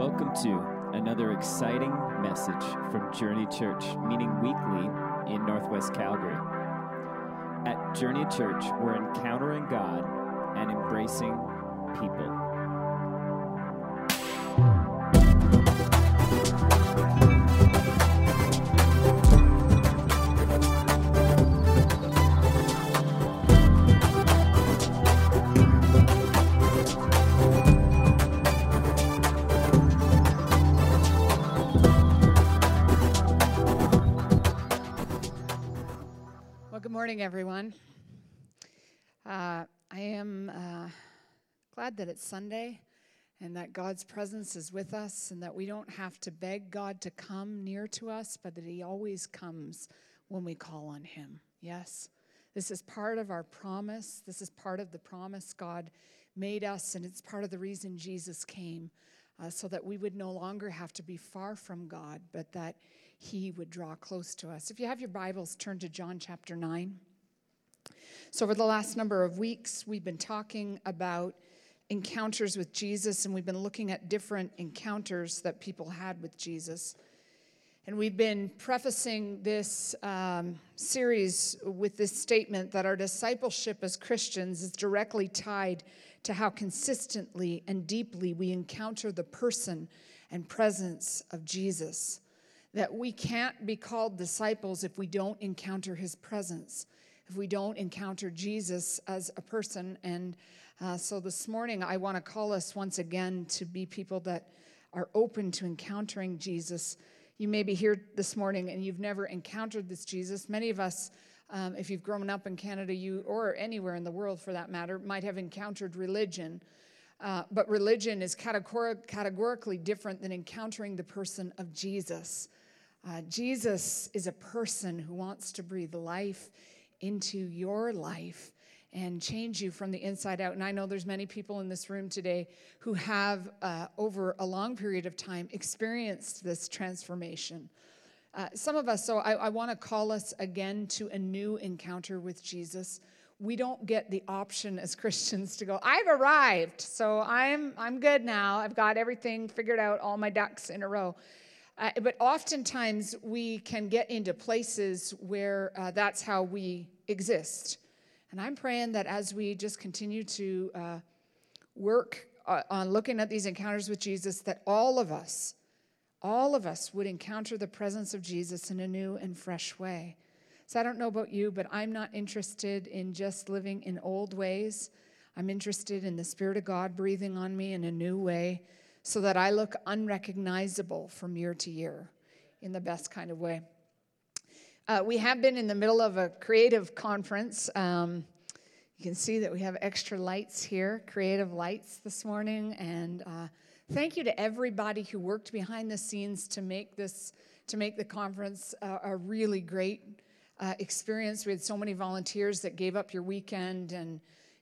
Welcome to another exciting message from Journey Church, meeting weekly in Northwest Calgary. At Journey Church, we're encountering God and embracing people. Morning, everyone. Uh, I am uh, glad that it's Sunday and that God's presence is with us and that we don't have to beg God to come near to us, but that He always comes when we call on Him. Yes? This is part of our promise. This is part of the promise God made us, and it's part of the reason Jesus came, uh, so that we would no longer have to be far from God, but that He would draw close to us. If you have your Bibles, turn to John chapter 9. So, over the last number of weeks, we've been talking about encounters with Jesus, and we've been looking at different encounters that people had with Jesus. And we've been prefacing this um, series with this statement that our discipleship as Christians is directly tied to how consistently and deeply we encounter the person and presence of Jesus. That we can't be called disciples if we don't encounter his presence, if we don't encounter Jesus as a person. And uh, so this morning, I want to call us once again to be people that are open to encountering Jesus you may be here this morning and you've never encountered this Jesus. Many of us, um, if you've grown up in Canada, you or anywhere in the world for that matter, might have encountered religion. Uh, but religion is categor- categorically different than encountering the person of Jesus. Uh, Jesus is a person who wants to breathe life into your life and change you from the inside out. And I know there's many people in this room today who have, uh, over a long period of time, experienced this transformation. Uh, some of us, so I, I want to call us again to a new encounter with Jesus. We don't get the option as Christians to go, I've arrived, so I'm, I'm good now. I've got everything figured out, all my ducks in a row. Uh, but oftentimes we can get into places where uh, that's how we exist. And I'm praying that as we just continue to uh, work uh, on looking at these encounters with Jesus, that all of us, all of us would encounter the presence of Jesus in a new and fresh way. So I don't know about you, but I'm not interested in just living in old ways. I'm interested in the Spirit of God breathing on me in a new way so that I look unrecognizable from year to year in the best kind of way. Uh, we have been in the middle of a creative conference. Um, you can see that we have extra lights here, creative lights this morning. And uh, thank you to everybody who worked behind the scenes to make this, to make the conference uh, a really great uh, experience. We had so many volunteers that gave up your weekend and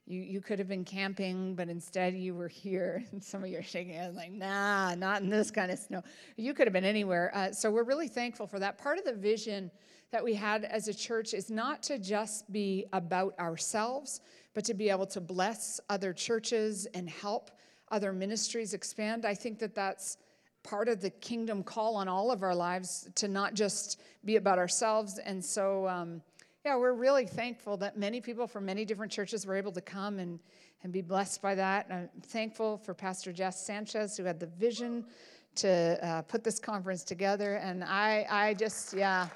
you, you could have been camping, but instead you were here. And some of you are shaking your head like, nah, not in this kind of snow. You could have been anywhere. Uh, so we're really thankful for that. Part of the vision that we had as a church is not to just be about ourselves, but to be able to bless other churches and help other ministries expand. I think that that's part of the kingdom call on all of our lives to not just be about ourselves. And so, um, yeah, we're really thankful that many people from many different churches were able to come and, and be blessed by that. And I'm thankful for Pastor Jess Sanchez, who had the vision to uh, put this conference together. And I, I just, yeah.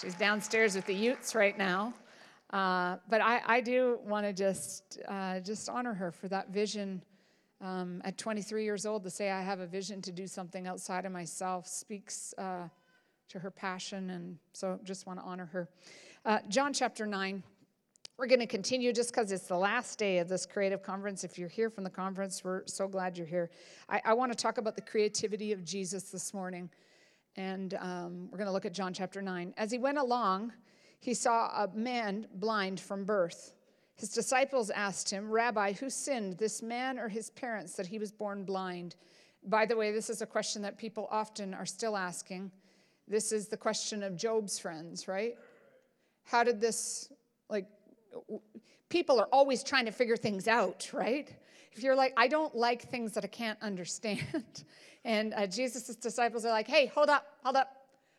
She's downstairs with the Utes right now. Uh, but I, I do want to just, uh, just honor her for that vision. Um, at 23 years old, to say I have a vision to do something outside of myself speaks uh, to her passion. And so just want to honor her. Uh, John chapter 9. We're going to continue just because it's the last day of this creative conference. If you're here from the conference, we're so glad you're here. I, I want to talk about the creativity of Jesus this morning. And um, we're going to look at John chapter 9. As he went along, he saw a man blind from birth. His disciples asked him, Rabbi, who sinned, this man or his parents, that he was born blind? By the way, this is a question that people often are still asking. This is the question of Job's friends, right? How did this, like, people are always trying to figure things out, right? if you're like, I don't like things that I can't understand, and uh, Jesus' disciples are like, hey, hold up, hold up.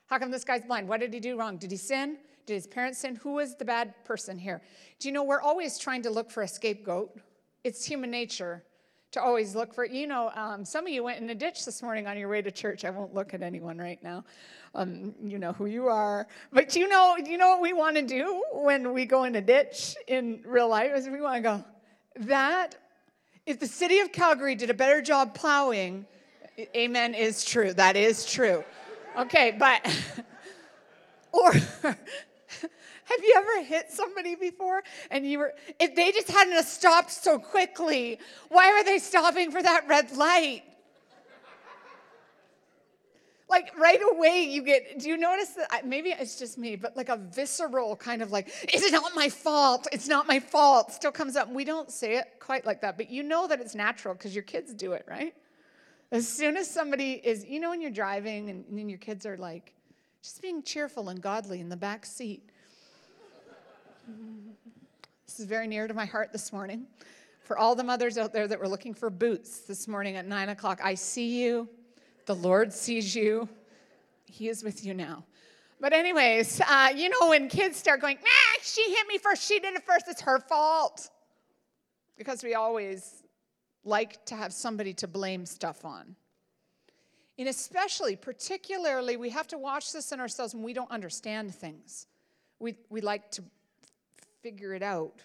How come this guy's blind? What did he do wrong? Did he sin? Did his parents sin? Who is the bad person here? Do you know we're always trying to look for a scapegoat? It's human nature to always look for, you know, um, some of you went in a ditch this morning on your way to church. I won't look at anyone right now. Um, you know who you are. But you know, you know what we want to do when we go in a ditch in real life is we want to go, that, if the city of Calgary did a better job plowing, amen is true. That is true. Okay, but, or, have you ever hit somebody before and you were, if they just hadn't stopped so quickly, why were they stopping for that red light? like right away you get do you notice that maybe it's just me but like a visceral kind of like it's not my fault? It's not my fault. Still comes up. We don't say it quite like that but you know that it's natural because your kids do it right? As soon as somebody is you know when you're driving and, and your kids are like just being cheerful and godly in the back seat this is very near to my heart this morning. For all the mothers out there that were looking for boots this morning at nine o'clock, I see you. The Lord sees you. He is with you now. But, anyways, uh, you know, when kids start going, ah, she hit me first, she did it first, it's her fault. Because we always like to have somebody to blame stuff on. And especially, particularly, we have to watch this in ourselves when we don't understand things. We, we like to figure it out.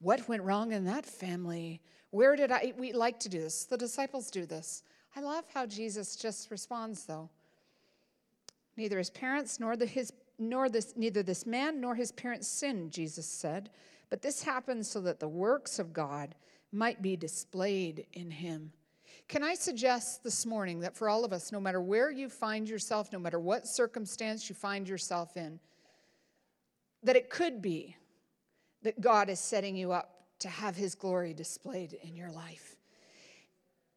What went wrong in that family? Where did I? We like to do this. The disciples do this. I love how Jesus just responds, though. Neither his parents nor the, his nor this neither this man nor his parents sinned, Jesus said, but this happened so that the works of God might be displayed in him. Can I suggest this morning that for all of us, no matter where you find yourself, no matter what circumstance you find yourself in, that it could be that God is setting you up to have His glory displayed in your life.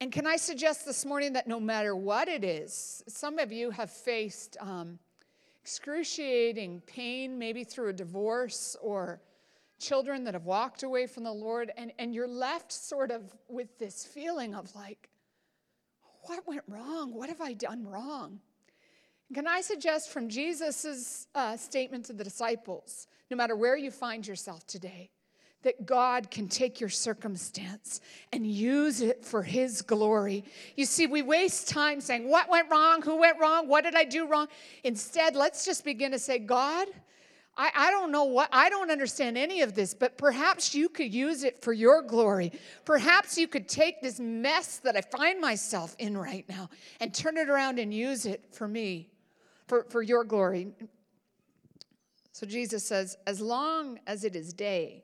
And can I suggest this morning that no matter what it is, some of you have faced um, excruciating pain, maybe through a divorce or children that have walked away from the Lord, and, and you're left sort of with this feeling of like, what went wrong? What have I done wrong? Can I suggest from Jesus' uh, statement to the disciples no matter where you find yourself today, that God can take your circumstance and use it for His glory. You see, we waste time saying, What went wrong? Who went wrong? What did I do wrong? Instead, let's just begin to say, God, I, I don't know what, I don't understand any of this, but perhaps you could use it for your glory. Perhaps you could take this mess that I find myself in right now and turn it around and use it for me, for, for your glory. So Jesus says, As long as it is day,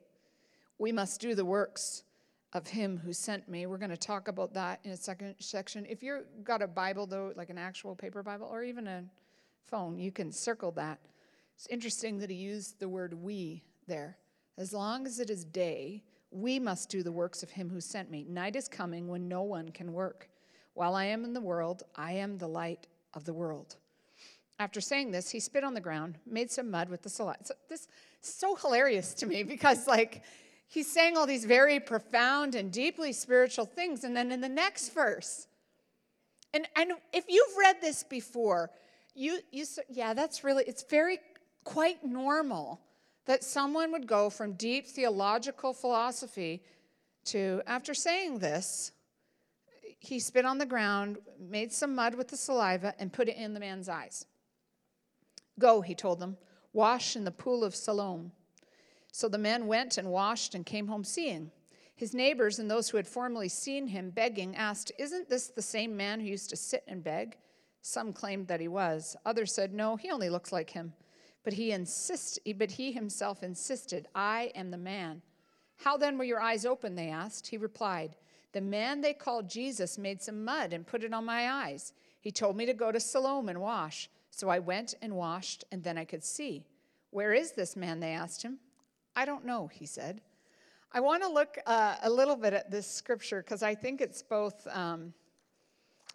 we must do the works of him who sent me. We're going to talk about that in a second section. If you've got a Bible, though, like an actual paper Bible or even a phone, you can circle that. It's interesting that he used the word we there. As long as it is day, we must do the works of him who sent me. Night is coming when no one can work. While I am in the world, I am the light of the world. After saying this, he spit on the ground, made some mud with the saliva. So this is so hilarious to me because, like, he's saying all these very profound and deeply spiritual things. And then in the next verse, and, and if you've read this before, you, you yeah, that's really, it's very quite normal that someone would go from deep theological philosophy to, after saying this, he spit on the ground, made some mud with the saliva, and put it in the man's eyes. Go, he told them, wash in the pool of Siloam. So the men went and washed and came home seeing. His neighbors and those who had formerly seen him begging asked, Isn't this the same man who used to sit and beg? Some claimed that he was. Others said, No, he only looks like him. But he insist, but he himself insisted, I am the man. How then were your eyes open? They asked. He replied, The man they called Jesus made some mud and put it on my eyes. He told me to go to Siloam and wash. So I went and washed, and then I could see. Where is this man? They asked him. I don't know, he said. I want to look uh, a little bit at this scripture because I think it's both. Um,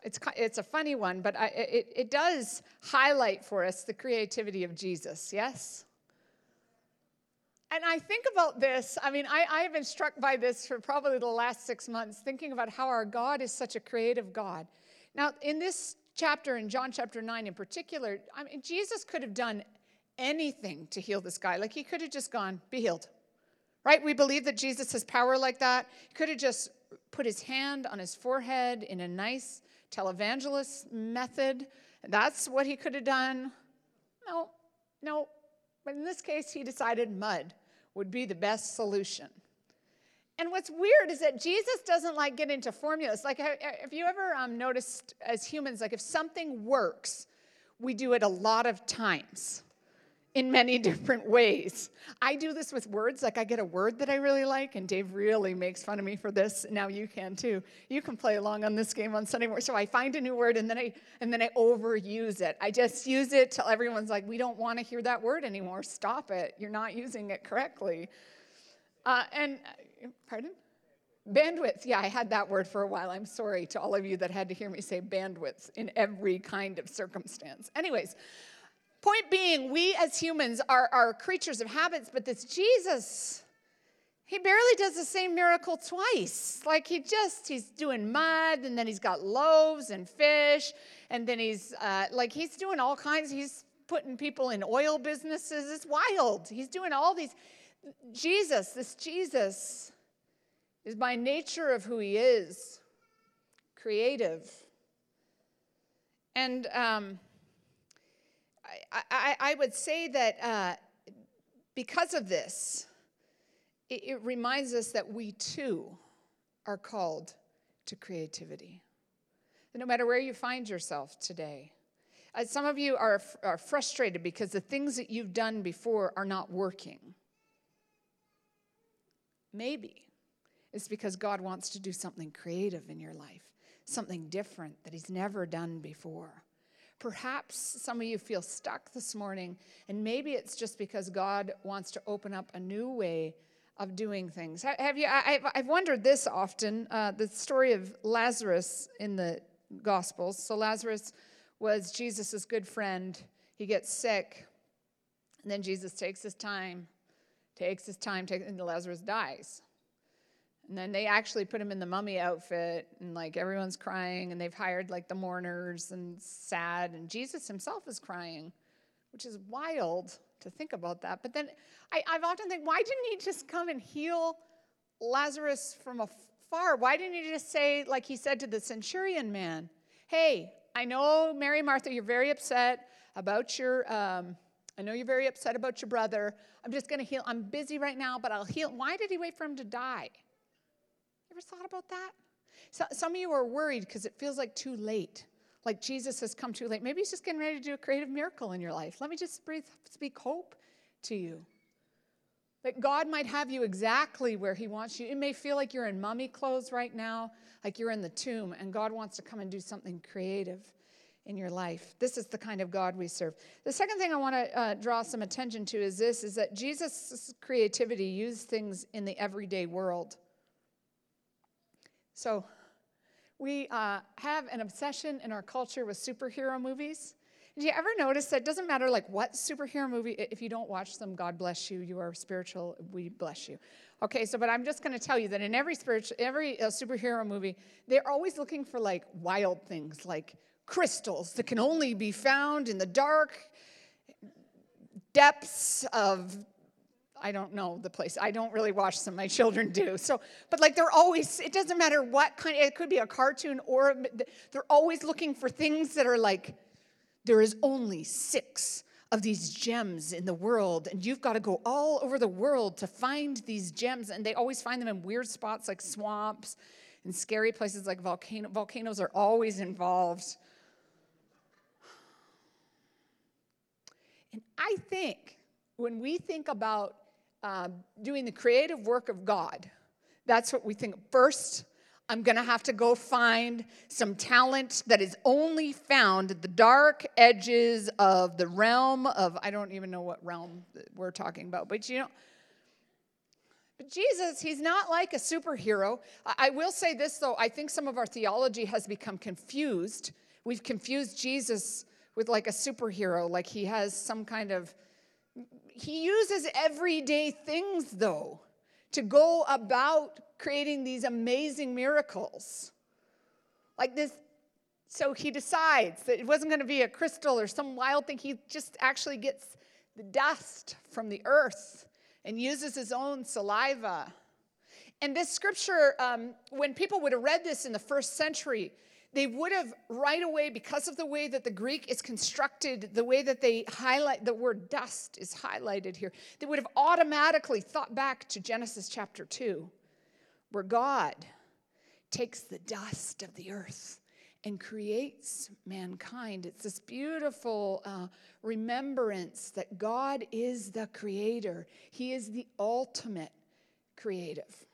it's, it's a funny one, but I, it, it does highlight for us the creativity of Jesus, yes? And I think about this. I mean, I, I have been struck by this for probably the last six months, thinking about how our God is such a creative God. Now, in this chapter, in John chapter 9 in particular, I mean, Jesus could have done anything to heal this guy. Like, he could have just gone, be healed. Right? We believe that Jesus has power like that. He could have just put his hand on his forehead in a nice televangelist method. That's what he could have done. No, no, but in this case, he decided mud would be the best solution. And what's weird is that Jesus doesn't like get into formulas. Like, have you ever um, noticed as humans, like if something works, we do it a lot of times in many different ways. I do this with words. Like, I get a word that I really like, and Dave really makes fun of me for this. Now you can too. You can play along on this game on Sunday morning. So I find a new word, and then I and then I overuse it. I just use it till everyone's like, "We don't want to hear that word anymore. Stop it. You're not using it correctly." Uh, and pardon. Bandwidth. Yeah, I had that word for a while. I'm sorry to all of you that had to hear me say bandwidth in every kind of circumstance. Anyways, Point being, we as humans are, are creatures of habits, but this Jesus, he barely does the same miracle twice. Like he just, he's doing mud, and then he's got loaves and fish, and then he's uh, like, he's doing all kinds, he's putting people in oil businesses. It's wild. He's doing all these. Jesus, this Jesus, is by nature of who he is, creative. And um, I, I, I would say that uh, because of this, it, it reminds us that we too are called to creativity. no matter where you find yourself today, uh, some of you are, are frustrated because the things that you've done before are not working. Maybe it's because God wants to do something creative in your life, something different that He's never done before. Perhaps some of you feel stuck this morning, and maybe it's just because God wants to open up a new way of doing things. Have you? I've, wondered this often. Uh, the story of Lazarus in the Gospels. So Lazarus was Jesus' good friend. He gets sick, and then Jesus takes his time, takes his time, takes, and Lazarus dies. And then they actually put him in the mummy outfit, and like everyone's crying, and they've hired like the mourners and sad, and Jesus himself is crying, which is wild to think about that. But then I, I've often think, why didn't he just come and heal Lazarus from afar? Why didn't he just say, like he said to the centurion man, hey, I know, Mary Martha, you're very upset about your, um, I know you're very upset about your brother. I'm just going to heal. I'm busy right now, but I'll heal. Why did he wait for him to die? You Ever thought about that? So, some of you are worried because it feels like too late. Like Jesus has come too late. Maybe he's just getting ready to do a creative miracle in your life. Let me just breathe, speak hope to you. That God might have you exactly where He wants you. It may feel like you're in mummy clothes right now, like you're in the tomb, and God wants to come and do something creative in your life. This is the kind of God we serve. The second thing I want to uh, draw some attention to is this: is that Jesus' creativity used things in the everyday world. So, we uh, have an obsession in our culture with superhero movies. Do you ever notice that it doesn't matter like what superhero movie, if you don't watch them, God bless you, you are spiritual, we bless you. Okay, so but I'm just going to tell you that in every spiritual, every uh, superhero movie, they're always looking for like wild things, like crystals that can only be found in the dark depths of I don't know the place. I don't really watch them. My children do. So, but like they're always, it doesn't matter what kind, it could be a cartoon or they're always looking for things that are like, there is only six of these gems in the world, and you've got to go all over the world to find these gems. And they always find them in weird spots like swamps and scary places like volcano. Volcanoes are always involved. And I think when we think about uh, doing the creative work of God. That's what we think. First, I'm going to have to go find some talent that is only found at the dark edges of the realm of, I don't even know what realm we're talking about, but you know, but Jesus, he's not like a superhero. I will say this, though, I think some of our theology has become confused. We've confused Jesus with like a superhero, like he has some kind of he uses everyday things, though, to go about creating these amazing miracles. Like this, so he decides that it wasn't going to be a crystal or some wild thing. He just actually gets the dust from the earth and uses his own saliva. And this scripture, um, when people would have read this in the first century, they would have right away, because of the way that the Greek is constructed, the way that they highlight the word dust is highlighted here, they would have automatically thought back to Genesis chapter 2, where God takes the dust of the earth and creates mankind. It's this beautiful uh, remembrance that God is the creator, He is the ultimate creative.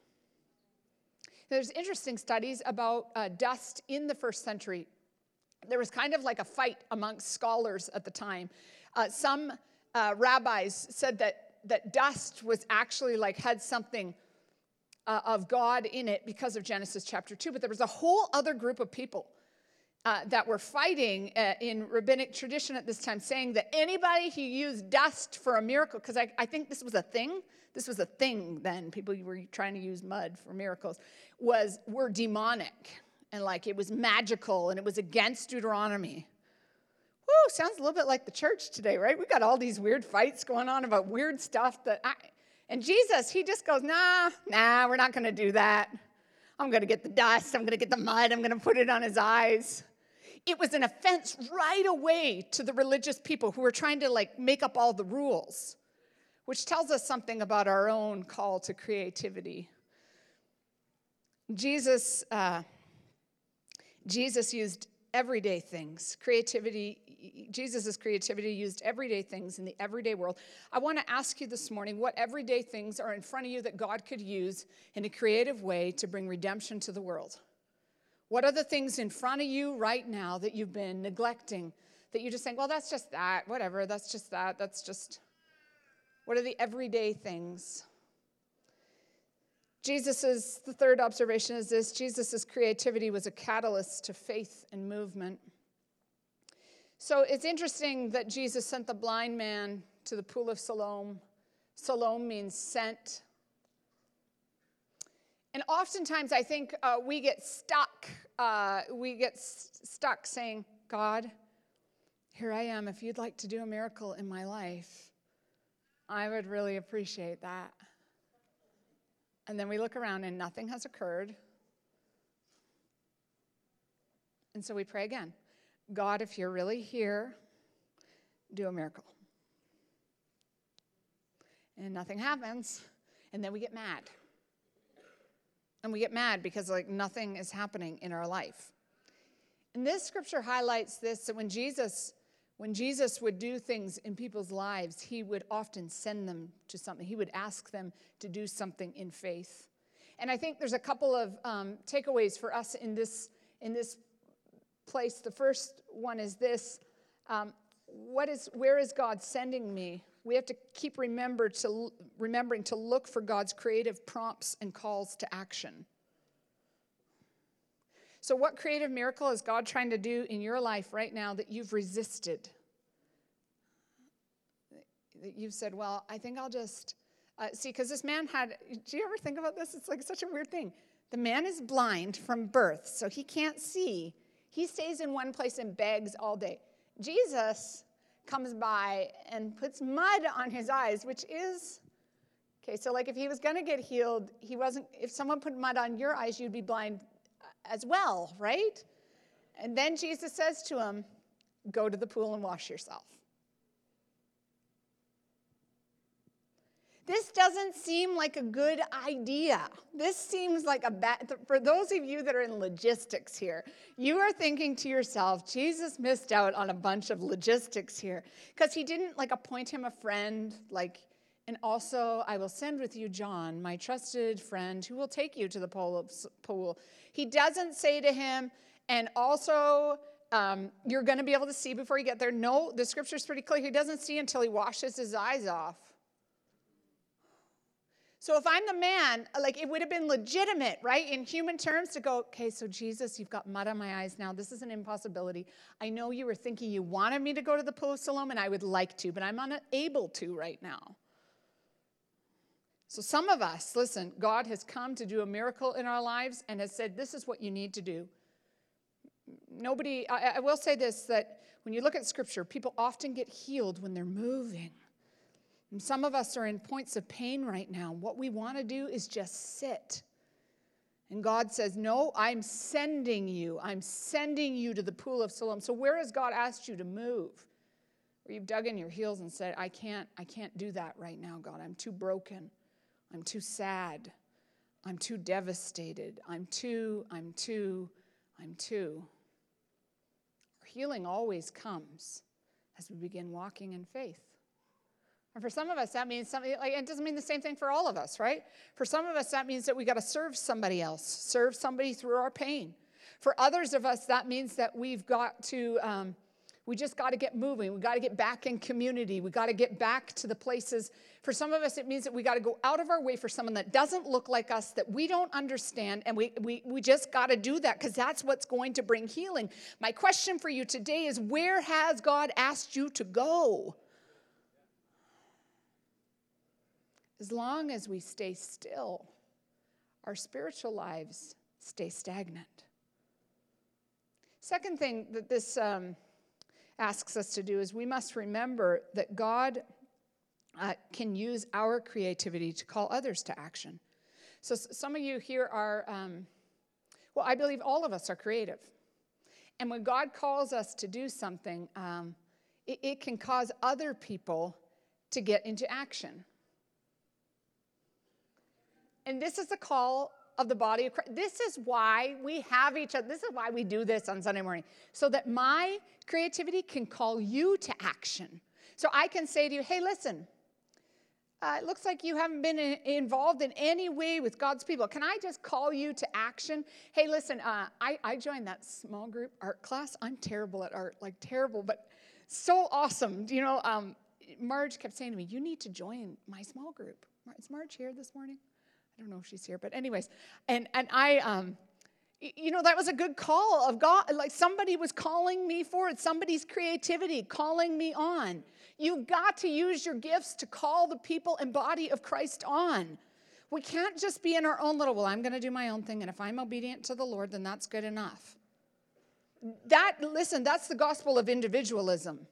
There's interesting studies about uh, dust in the first century. There was kind of like a fight amongst scholars at the time. Uh, some uh, rabbis said that, that dust was actually like had something uh, of God in it because of Genesis chapter 2, but there was a whole other group of people uh, that were fighting uh, in rabbinic tradition at this time, saying that anybody who used dust for a miracle, because I, I, think this was a thing, this was a thing then, people were trying to use mud for miracles, was were demonic and like it was magical and it was against Deuteronomy. Woo, sounds a little bit like the church today, right? We got all these weird fights going on about weird stuff that I, and Jesus, he just goes, nah, nah, we're not gonna do that. I'm gonna get the dust, I'm gonna get the mud, I'm gonna put it on his eyes it was an offense right away to the religious people who were trying to like make up all the rules, which tells us something about our own call to creativity. Jesus, uh, Jesus used everyday things. Creativity, Jesus' creativity used everyday things in the everyday world. I want to ask you this morning what everyday things are in front of you that God could use in a creative way to bring redemption to the world? What are the things in front of you right now that you've been neglecting? That you're just think, well, that's just that, whatever, that's just that, that's just. What are the everyday things? Jesus's, the third observation is this Jesus's creativity was a catalyst to faith and movement. So it's interesting that Jesus sent the blind man to the pool of Siloam. Siloam means sent. And oftentimes, I think uh, we get stuck. Uh, we get st- stuck saying, God, here I am. If you'd like to do a miracle in my life, I would really appreciate that. And then we look around and nothing has occurred. And so we pray again God, if you're really here, do a miracle. And nothing happens. And then we get mad. And we get mad because like nothing is happening in our life. And this scripture highlights this that when Jesus when Jesus would do things in people's lives, he would often send them to something. He would ask them to do something in faith. And I think there's a couple of um, takeaways for us in this in this place. The first one is this: um, What is where is God sending me? We have to keep remember to, remembering to look for God's creative prompts and calls to action. So, what creative miracle is God trying to do in your life right now that you've resisted? That you've said, Well, I think I'll just uh, see, because this man had, do you ever think about this? It's like such a weird thing. The man is blind from birth, so he can't see. He stays in one place and begs all day. Jesus comes by and puts mud on his eyes, which is okay. So, like if he was going to get healed, he wasn't. If someone put mud on your eyes, you'd be blind as well, right? And then Jesus says to him, Go to the pool and wash yourself. This doesn't seem like a good idea. This seems like a bad, for those of you that are in logistics here, you are thinking to yourself, Jesus missed out on a bunch of logistics here because he didn't like appoint him a friend, like, and also I will send with you John, my trusted friend, who will take you to the pool. He doesn't say to him, and also um, you're going to be able to see before you get there. No, the scripture is pretty clear. He doesn't see until he washes his eyes off. So if I'm the man, uh, like it would have been legitimate, right, in human terms to go, okay, so Jesus, you've got mud on my eyes now. This is an impossibility. I know you were thinking you wanted me to go to the pool of Siloam, and I would like to, but I'm unable to right now. So some of us, listen, God has come to do a miracle in our lives and has said, this is what you need to do. Nobody, I, I will say this that when you look at scripture, people often get healed when they're moving. Some of us are in points of pain right now. What we want to do is just sit. And God says, No, I'm sending you. I'm sending you to the pool of Siloam. So where has God asked you to move? Where you've dug in your heels and said, I can't, I can't do that right now, God. I'm too broken. I'm too sad. I'm too devastated. I'm too, I'm too, I'm too. Our healing always comes as we begin walking in faith. And for some of us, that means something like it doesn't mean the same thing for all of us, right? For some of us, that means that we got to serve somebody else, serve somebody through our pain. For others of us, that means that we've got to, um, we just got to get moving. We got to get back in community. We got to get back to the places. For some of us, it means that we got to go out of our way for someone that doesn't look like us, that we don't understand, and we, we, we just got to do that because that's what's going to bring healing. My question for you today is where has God asked you to go? As long as we stay still, our spiritual lives stay stagnant. Second thing that this um, asks us to do is we must remember that God uh, can use our creativity to call others to action. So, some of you here are, um, well, I believe all of us are creative. And when God calls us to do something, um, it, it can cause other people to get into action. And this is the call of the body of Christ. This is why we have each other. This is why we do this on Sunday morning, so that my creativity can call you to action. So I can say to you, hey, listen, uh, it looks like you haven't been in, involved in any way with God's people. Can I just call you to action? Hey, listen, uh, I, I joined that small group art class. I'm terrible at art, like terrible, but so awesome. You know, um, Marge kept saying to me, you need to join my small group. Is Marge here this morning? I don't know if she's here, but anyways, and and I um you know that was a good call of god like somebody was calling me forward somebody's creativity calling me on. You've got to use your gifts to call the people and body of christ on. We can't just be in our own little well i'm going to do my own thing and if i'm obedient to the lord then that's good enough. That listen that's the gospel of individualism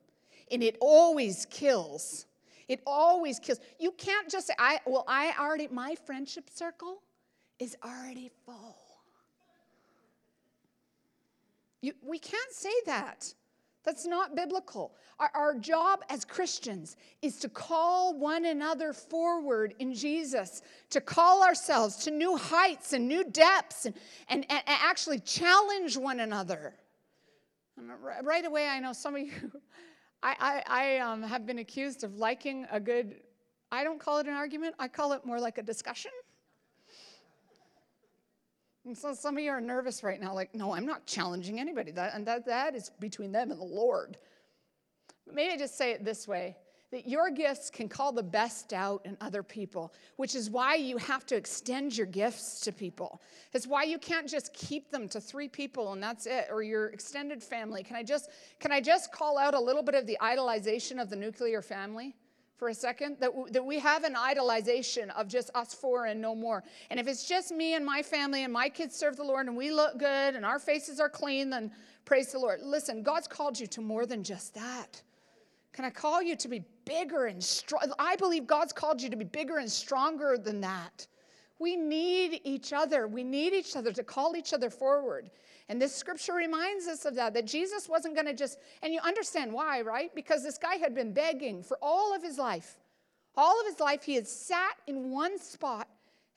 and it always kills it always kills. You can't just say, I, well, I already, my friendship circle is already full. You, we can't say that. That's not biblical. Our, our, job as Christians is to call one another forward in Jesus, to call ourselves to new heights and new depths, and, and, and actually challenge one another. Right away, I know some of you I, I, I um, have been accused of liking a good, I don't call it an argument, I call it more like a discussion. And so some of you are nervous right now, like, no, I'm not challenging anybody. That, and that, that is between them and the Lord. But maybe I just say it this way that your gifts can call the best out in other people, which is why you have to extend your gifts to people. It's why you can't just keep them to three people and that's it, or your extended family. Can I just can I just call out a little bit of the idolization of the nuclear family? For a second, that, w- that we have an idolization of just us four and no more. And if it's just me and my family and my kids serve the Lord and we look good and our faces are clean, then praise the Lord. Listen, God's called you to more than just that. Can I call you to be bigger and strong? I believe God's called you to be bigger and stronger than that. We need each other. We need each other to call each other forward. And this scripture reminds us of that, that Jesus wasn't going to just, and you understand why, right? Because this guy had been begging for all of his life. All of his life, he had sat in one spot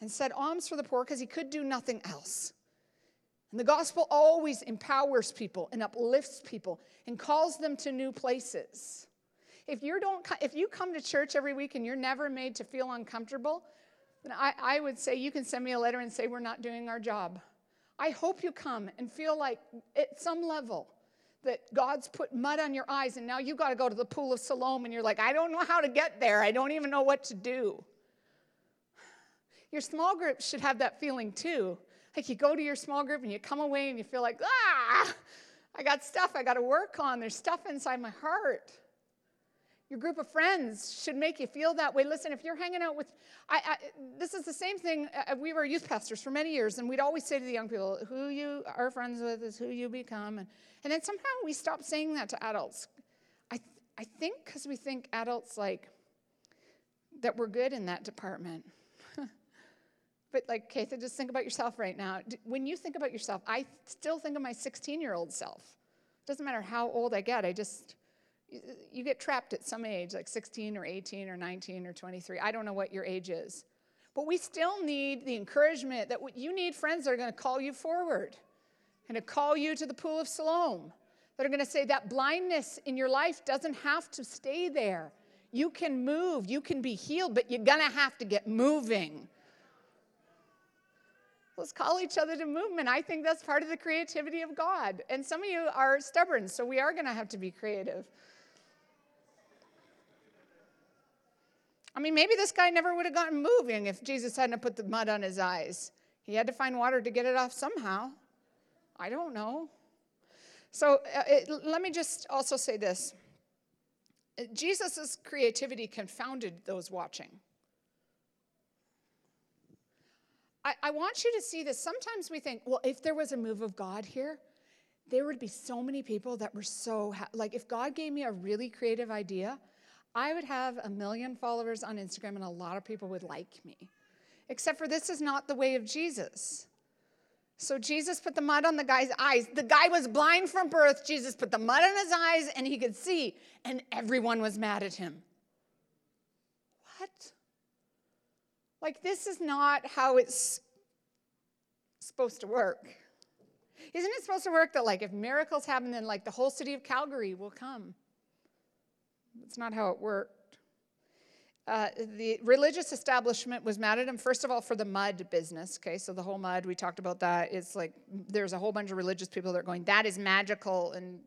and said alms for the poor because he could do nothing else. And the gospel always empowers people and uplifts people and calls them to new places. If you don't, if you come to church every week and you're never made to feel uncomfortable, then I, I would say you can send me a letter and say we're not doing our job. I hope you come and feel like at some level that God's put mud on your eyes and now you got to go to the pool of Siloam and you're like, I don't know how to get there. I don't even know what to do. Your small group should have that feeling too. Like you go to your small group and you come away and you feel like, ah, I got stuff I got to work on. There's stuff inside my heart. Your group of friends should make you feel that way. Listen, if you're hanging out with, I, I, this is the same thing. Uh, we were youth pastors for many years, and we'd always say to the young people, who you are friends with is who you become. And, and then somehow we stopped saying that to adults. I, I think because we think adults like that we're good in that department. but like, so just think about yourself right now. When you think about yourself, I still think of my 16 year old self. It doesn't matter how old I get, I just you get trapped at some age, like 16 or 18 or 19 or 23. I don't know what your age is. But we still need the encouragement that you need friends that are going to call you forward and to call you to the pool of Siloam. That are going to say that blindness in your life doesn't have to stay there. You can move, you can be healed, but you're going to have to get moving. Let's call each other to movement. I think that's part of the creativity of God. And some of you are stubborn, so we are going to have to be creative. I mean, maybe this guy never would have gotten moving if Jesus hadn't put the mud on his eyes. He had to find water to get it off somehow. I don't know. So uh, it, let me just also say this Jesus' creativity confounded those watching. I, I want you to see this. Sometimes we think, well, if there was a move of God here, there would be so many people that were so, ha- like, if God gave me a really creative idea, I would have a million followers on Instagram and a lot of people would like me. Except for this is not the way of Jesus. So Jesus put the mud on the guy's eyes. The guy was blind from birth. Jesus put the mud on his eyes and he could see, and everyone was mad at him. What? Like, this is not how it's supposed to work. Isn't it supposed to work that, like, if miracles happen, then, like, the whole city of Calgary will come? That's not how it worked. Uh, the religious establishment was mad at him, first of all, for the mud business. Okay, so the whole mud, we talked about that. It's like there's a whole bunch of religious people that are going, that is magical and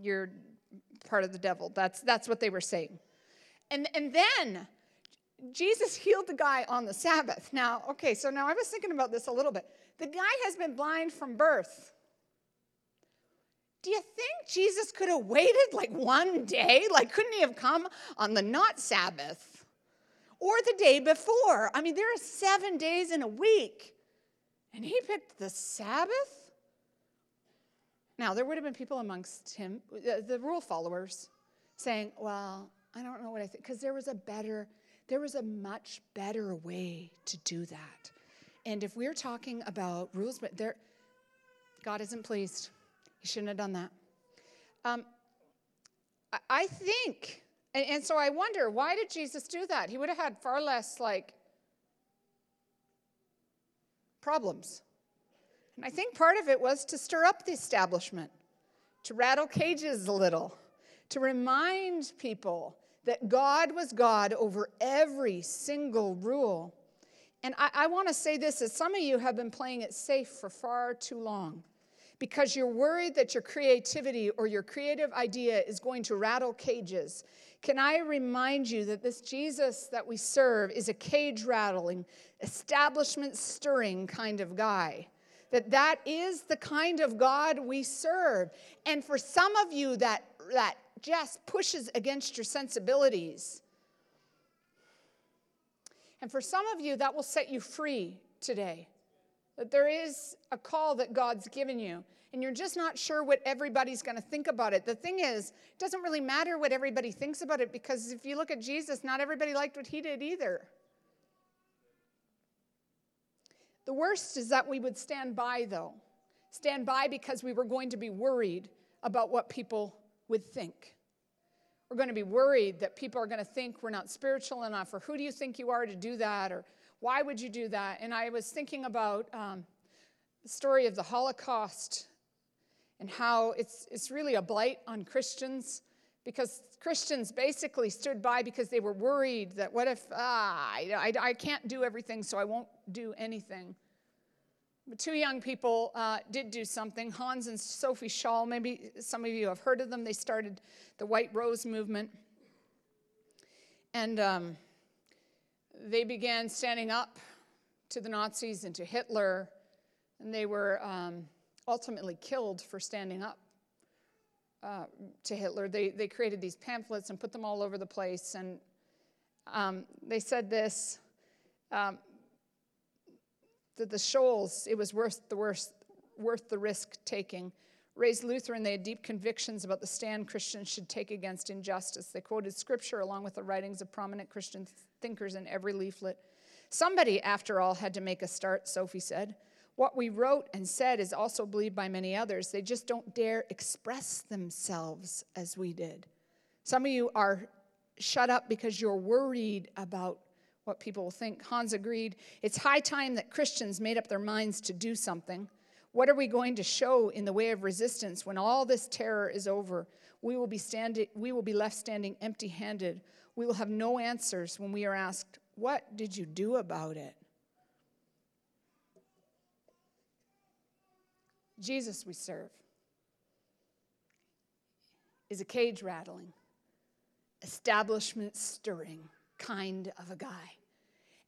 you're part of the devil. That's, that's what they were saying. And, and then Jesus healed the guy on the Sabbath. Now, okay, so now I was thinking about this a little bit. The guy has been blind from birth. Do you think Jesus could have waited like one day? Like, couldn't he have come on the not Sabbath or the day before? I mean, there are seven days in a week, and he picked the Sabbath? Now, there would have been people amongst him, uh, the rule followers, saying, Well, I don't know what I think, because there was a better, there was a much better way to do that. And if we're talking about rules, but there, God isn't pleased. He shouldn't have done that. Um, I think, and, and so I wonder, why did Jesus do that? He would have had far less like problems. And I think part of it was to stir up the establishment, to rattle cages a little, to remind people that God was God over every single rule. And I, I want to say this as some of you have been playing it safe for far too long because you're worried that your creativity or your creative idea is going to rattle cages. Can I remind you that this Jesus that we serve is a cage rattling, establishment stirring kind of guy? That that is the kind of God we serve. And for some of you that that just pushes against your sensibilities. And for some of you that will set you free today that there is a call that God's given you, and you're just not sure what everybody's going to think about it. The thing is, it doesn't really matter what everybody thinks about it because if you look at Jesus, not everybody liked what he did either. The worst is that we would stand by, though. Stand by because we were going to be worried about what people would think. We're going to be worried that people are going to think we're not spiritual enough, or who do you think you are to do that, or why would you do that? And I was thinking about um, the story of the Holocaust and how it's, it's really a blight on Christians because Christians basically stood by because they were worried that what if, ah, I, I, I can't do everything, so I won't do anything. But two young people uh, did do something. Hans and Sophie Scholl, maybe some of you have heard of them. They started the White Rose movement. And um, they began standing up to the Nazis and to Hitler, and they were um, ultimately killed for standing up uh, to Hitler. They, they created these pamphlets and put them all over the place, and um, they said this um, that the Scholls, it was worth the, worst, worth the risk taking. Raised Lutheran, they had deep convictions about the stand Christians should take against injustice. They quoted scripture along with the writings of prominent Christian thinkers in every leaflet. Somebody, after all, had to make a start, Sophie said. What we wrote and said is also believed by many others. They just don't dare express themselves as we did. Some of you are shut up because you're worried about what people will think. Hans agreed. It's high time that Christians made up their minds to do something. What are we going to show in the way of resistance when all this terror is over? We will be, standing, we will be left standing empty handed. We will have no answers when we are asked, What did you do about it? Jesus, we serve, is a cage rattling, establishment stirring kind of a guy.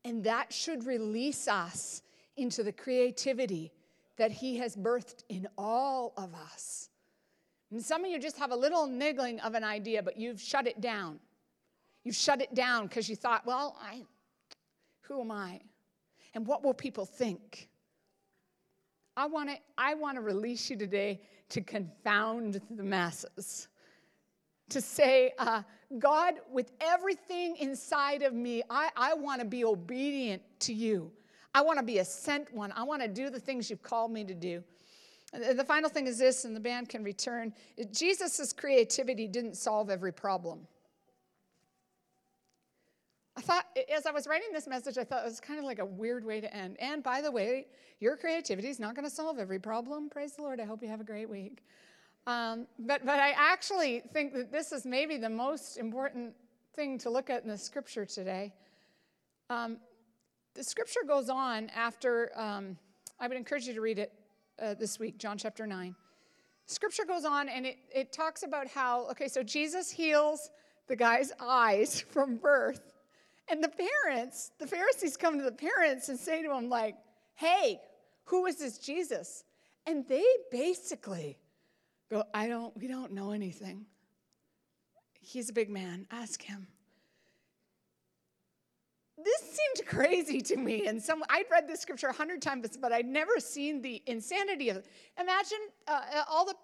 And that should release us into the creativity that He has birthed in all of us. And some of you just have a little niggling of an idea, but you've shut it down. You've shut it down because you thought, well, I, who am I? And what will people think? I want to I want to release you today to confound the masses. To say, uh, God, with everything inside of me, I, I want to be obedient to you. I want to be a sent one. I want to do the things you've called me to do. The final thing is this, and the band can return Jesus' creativity didn't solve every problem. I thought, as I was writing this message, I thought it was kind of like a weird way to end. And by the way, your creativity is not going to solve every problem. Praise the Lord. I hope you have a great week. Um, but, but I actually think that this is maybe the most important thing to look at in the scripture today. Um, the scripture goes on after, um, I would encourage you to read it uh, this week, John chapter 9. Scripture goes on and it, it talks about how, okay, so Jesus heals the guy's eyes from birth. And the parents, the Pharisees come to the parents and say to him, like, hey, who is this Jesus? And they basically go, I don't, we don't know anything. He's a big man. Ask him. This seemed crazy to me. And some, I'd read this scripture a hundred times, but I'd never seen the insanity of it. Imagine uh, uh all the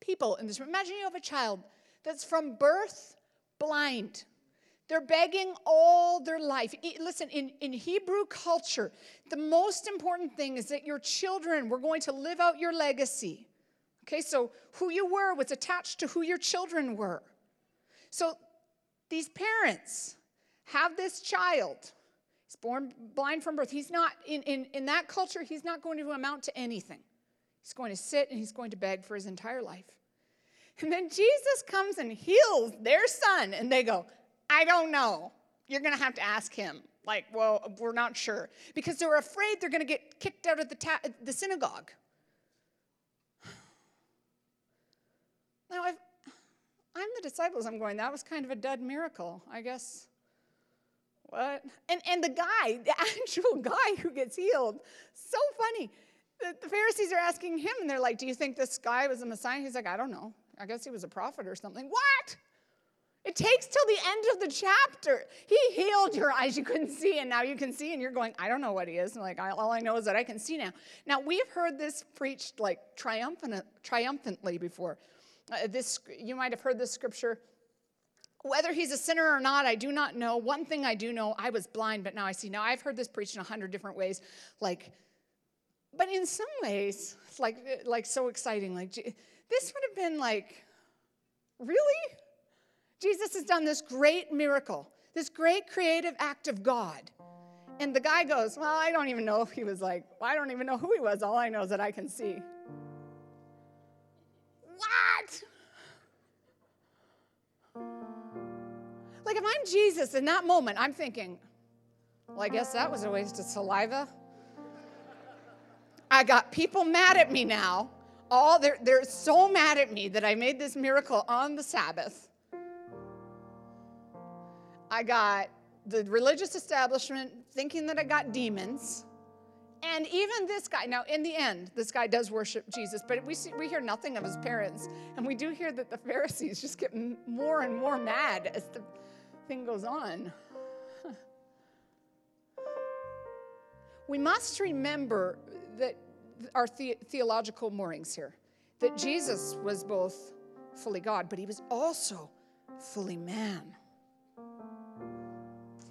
people in this room. Imagine you have a child that's from birth blind. They're begging all their life. Listen, in, in Hebrew culture, the most important thing is that your children were going to live out your legacy. Okay, so who you were was attached to who your children were. So these parents have this child. He's born blind from birth. He's not, in, in, in that culture, he's not going to amount to anything. He's going to sit and he's going to beg for his entire life. And then Jesus comes and heals their son, and they go, I don't know. You're going to have to ask him. Like, well, we're not sure. Because they're afraid they're going to get kicked out of the, ta- the synagogue. Now, i am the disciples. I'm going, that was kind of a dud miracle, I guess. What? And, and the guy, the actual guy who gets healed, so funny. The, the Pharisees are asking him, and they're like, Do you think this guy was a Messiah? He's like, I don't know. I guess he was a prophet or something. What? It takes till the end of the chapter. He healed your eyes you couldn't see, and now you can see, and you're going, I don't know what he is. And like, all I know is that I can see now. Now, we've heard this preached like triumphant, triumphantly before. Uh, this, you might have heard this scripture. Whether he's a sinner or not, I do not know. One thing I do know, I was blind, but now I see. Now, I've heard this preached in a hundred different ways. Like, but in some ways, like, like so exciting. Like, this would have been like, really? Jesus has done this great miracle, this great creative act of God. And the guy goes, Well, I don't even know if he was like, well, I don't even know who he was. All I know is that I can see. What? Like, if I'm Jesus in that moment, I'm thinking, Well, I guess that was a waste of saliva. I got people mad at me now. All they're, they're so mad at me that I made this miracle on the Sabbath. I got the religious establishment thinking that I got demons. And even this guy, now in the end, this guy does worship Jesus, but we, see, we hear nothing of his parents. And we do hear that the Pharisees just get more and more mad as the thing goes on. We must remember that our the- theological moorings here that Jesus was both fully God, but he was also fully man.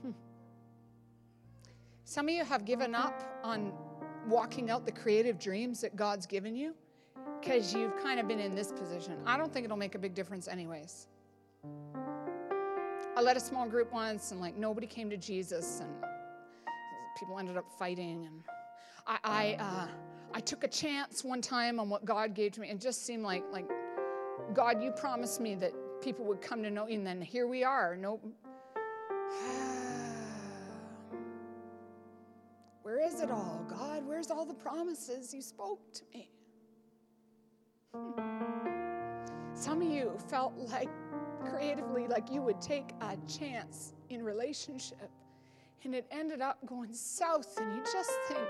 Hmm. Some of you have given up on walking out the creative dreams that God's given you because you've kind of been in this position. I don't think it'll make a big difference, anyways. I led a small group once, and like nobody came to Jesus, and people ended up fighting. And I, I, uh, I took a chance one time on what God gave to me, and just seemed like, like God, you promised me that people would come to know you, and then here we are. No. Where is it all, God? Where's all the promises you spoke to me? Some of you felt like creatively like you would take a chance in relationship and it ended up going south and you just think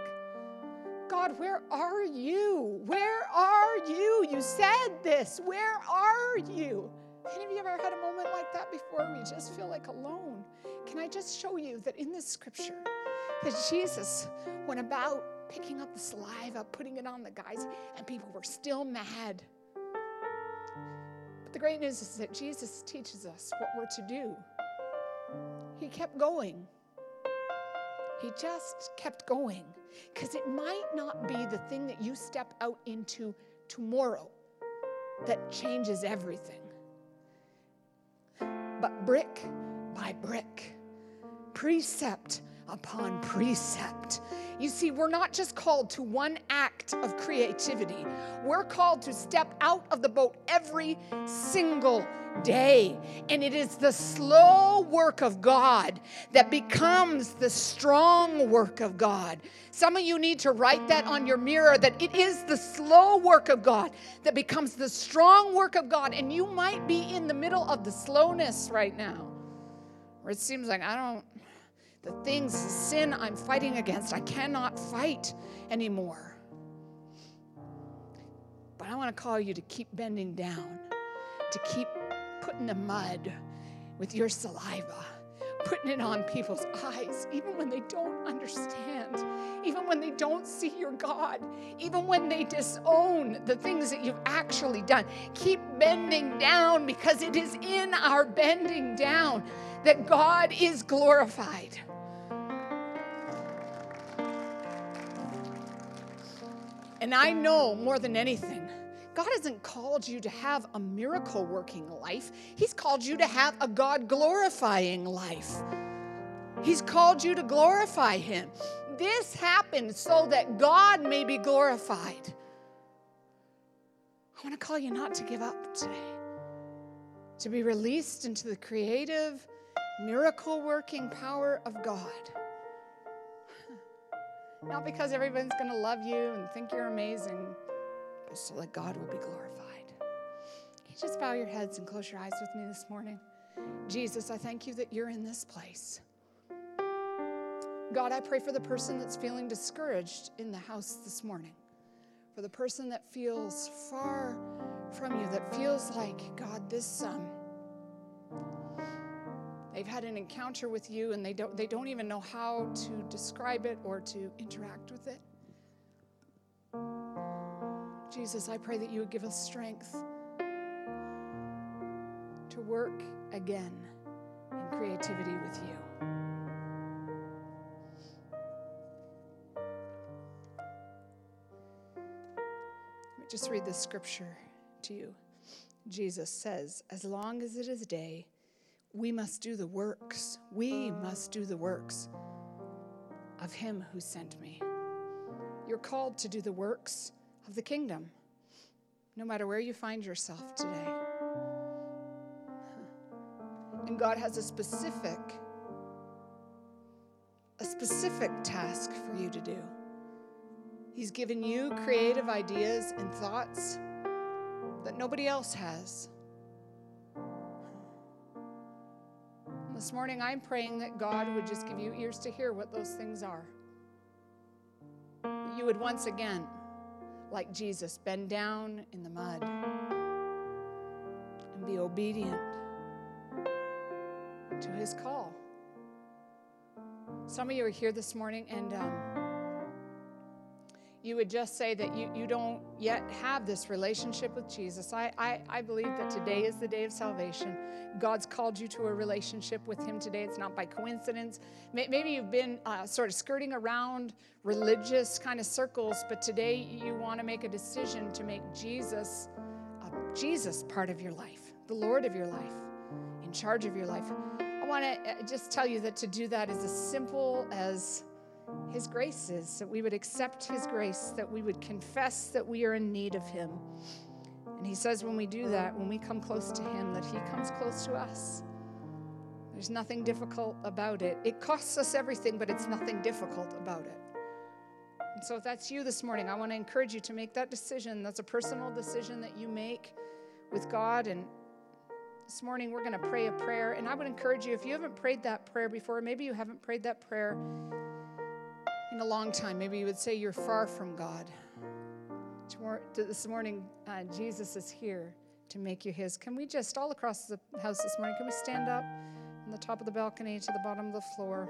God, where are you? Where are you? You said this. Where are you? Any of you ever had a moment like that before where you just feel like alone? Can I just show you that in this scripture, that Jesus went about picking up the saliva, putting it on the guys, and people were still mad. The great news is that Jesus teaches us what we're to do. He kept going. He just kept going because it might not be the thing that you step out into tomorrow that changes everything. But brick by brick, precept upon precept. You see, we're not just called to one act of creativity, we're called to step out of the boat every single day. And it is the slow work of God that becomes the strong work of God. Some of you need to write that on your mirror that it is the slow work of God that becomes the strong work of God. And you might be in the middle of the slowness right now, where it seems like I don't, the things, the sin I'm fighting against, I cannot fight anymore. But I want to call you to keep bending down, to keep putting the mud with your saliva, putting it on people's eyes, even when they don't understand, even when they don't see your God, even when they disown the things that you've actually done. Keep bending down because it is in our bending down that God is glorified. And I know more than anything God hasn't called you to have a miracle working life, He's called you to have a God glorifying life. He's called you to glorify Him. This happened so that God may be glorified. I want to call you not to give up today, to be released into the creative, miracle working power of God. Not because everyone's going to love you and think you're amazing but so that God will be glorified. Can you just bow your heads and close your eyes with me this morning? Jesus, I thank you that you're in this place. God, I pray for the person that's feeling discouraged in the house this morning, for the person that feels far from you, that feels like, God, this, um, they've had an encounter with you and they don't, they don't even know how to describe it or to interact with it. Jesus, I pray that you would give us strength to work again in creativity with you. Let me just read this scripture to you. Jesus says, As long as it is day, we must do the works. We must do the works of him who sent me. You're called to do the works of the kingdom, no matter where you find yourself today. And God has a specific a specific task for you to do. He's given you creative ideas and thoughts that nobody else has. This morning, I'm praying that God would just give you ears to hear what those things are. you would once again, like Jesus, bend down in the mud and be obedient to his call. Some of you are here this morning and um, you would just say that you, you don't yet have this relationship with Jesus. I, I, I believe that today is the day of salvation. God's called you to a relationship with Him today. It's not by coincidence. Maybe you've been uh, sort of skirting around religious kind of circles, but today you want to make a decision to make Jesus a Jesus part of your life, the Lord of your life, in charge of your life. I want to uh, just tell you that to do that is as simple as His grace is, that we would accept His grace, that we would confess that we are in need of Him. And He says when we do that, when we come close to Him, that He comes close to us. There's nothing difficult about it. It costs us everything, but it's nothing difficult about it. And so, if that's you this morning, I want to encourage you to make that decision. That's a personal decision that you make with God and this morning, we're going to pray a prayer. And I would encourage you, if you haven't prayed that prayer before, maybe you haven't prayed that prayer in a long time. Maybe you would say you're far from God. This morning, uh, Jesus is here to make you his. Can we just, all across the house this morning, can we stand up from the top of the balcony to the bottom of the floor?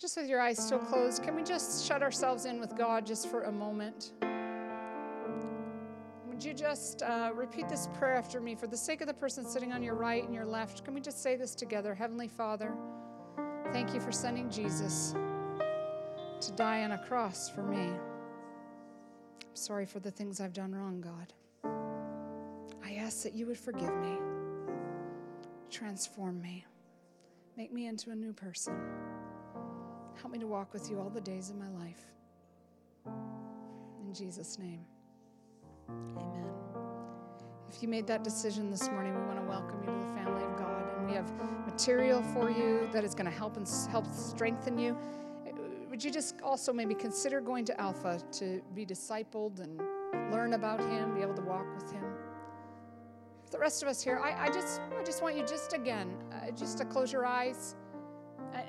Just with your eyes still closed, can we just shut ourselves in with God just for a moment? Would you just uh, repeat this prayer after me for the sake of the person sitting on your right and your left? Can we just say this together? Heavenly Father, thank you for sending Jesus to die on a cross for me. I'm sorry for the things I've done wrong, God. I ask that you would forgive me, transform me, make me into a new person. Help me to walk with you all the days of my life. In Jesus' name. Amen. If you made that decision this morning, we want to welcome you to the family of God. And we have material for you that is going to help and help strengthen you. Would you just also maybe consider going to Alpha to be discipled and learn about Him, be able to walk with Him? For the rest of us here, I, I just, I just want you just again, uh, just to close your eyes.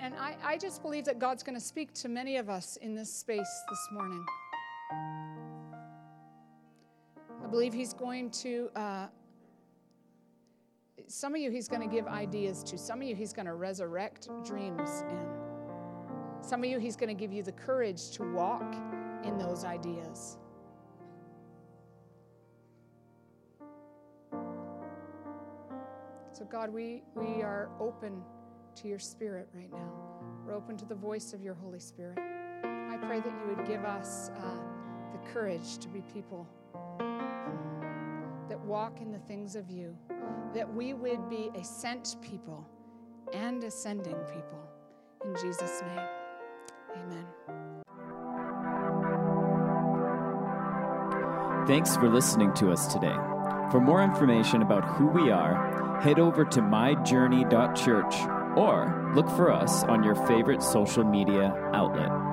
And I, I just believe that God's going to speak to many of us in this space this morning. Believe he's going to, uh, some of you, he's going to give ideas to. Some of you, he's going to resurrect dreams in. Some of you, he's going to give you the courage to walk in those ideas. So, God, we, we are open to your Spirit right now. We're open to the voice of your Holy Spirit. I pray that you would give us uh, the courage to be people walk in the things of you, that we would be a sent people and ascending people. In Jesus' name, amen. Thanks for listening to us today. For more information about who we are, head over to myjourney.church or look for us on your favorite social media outlet.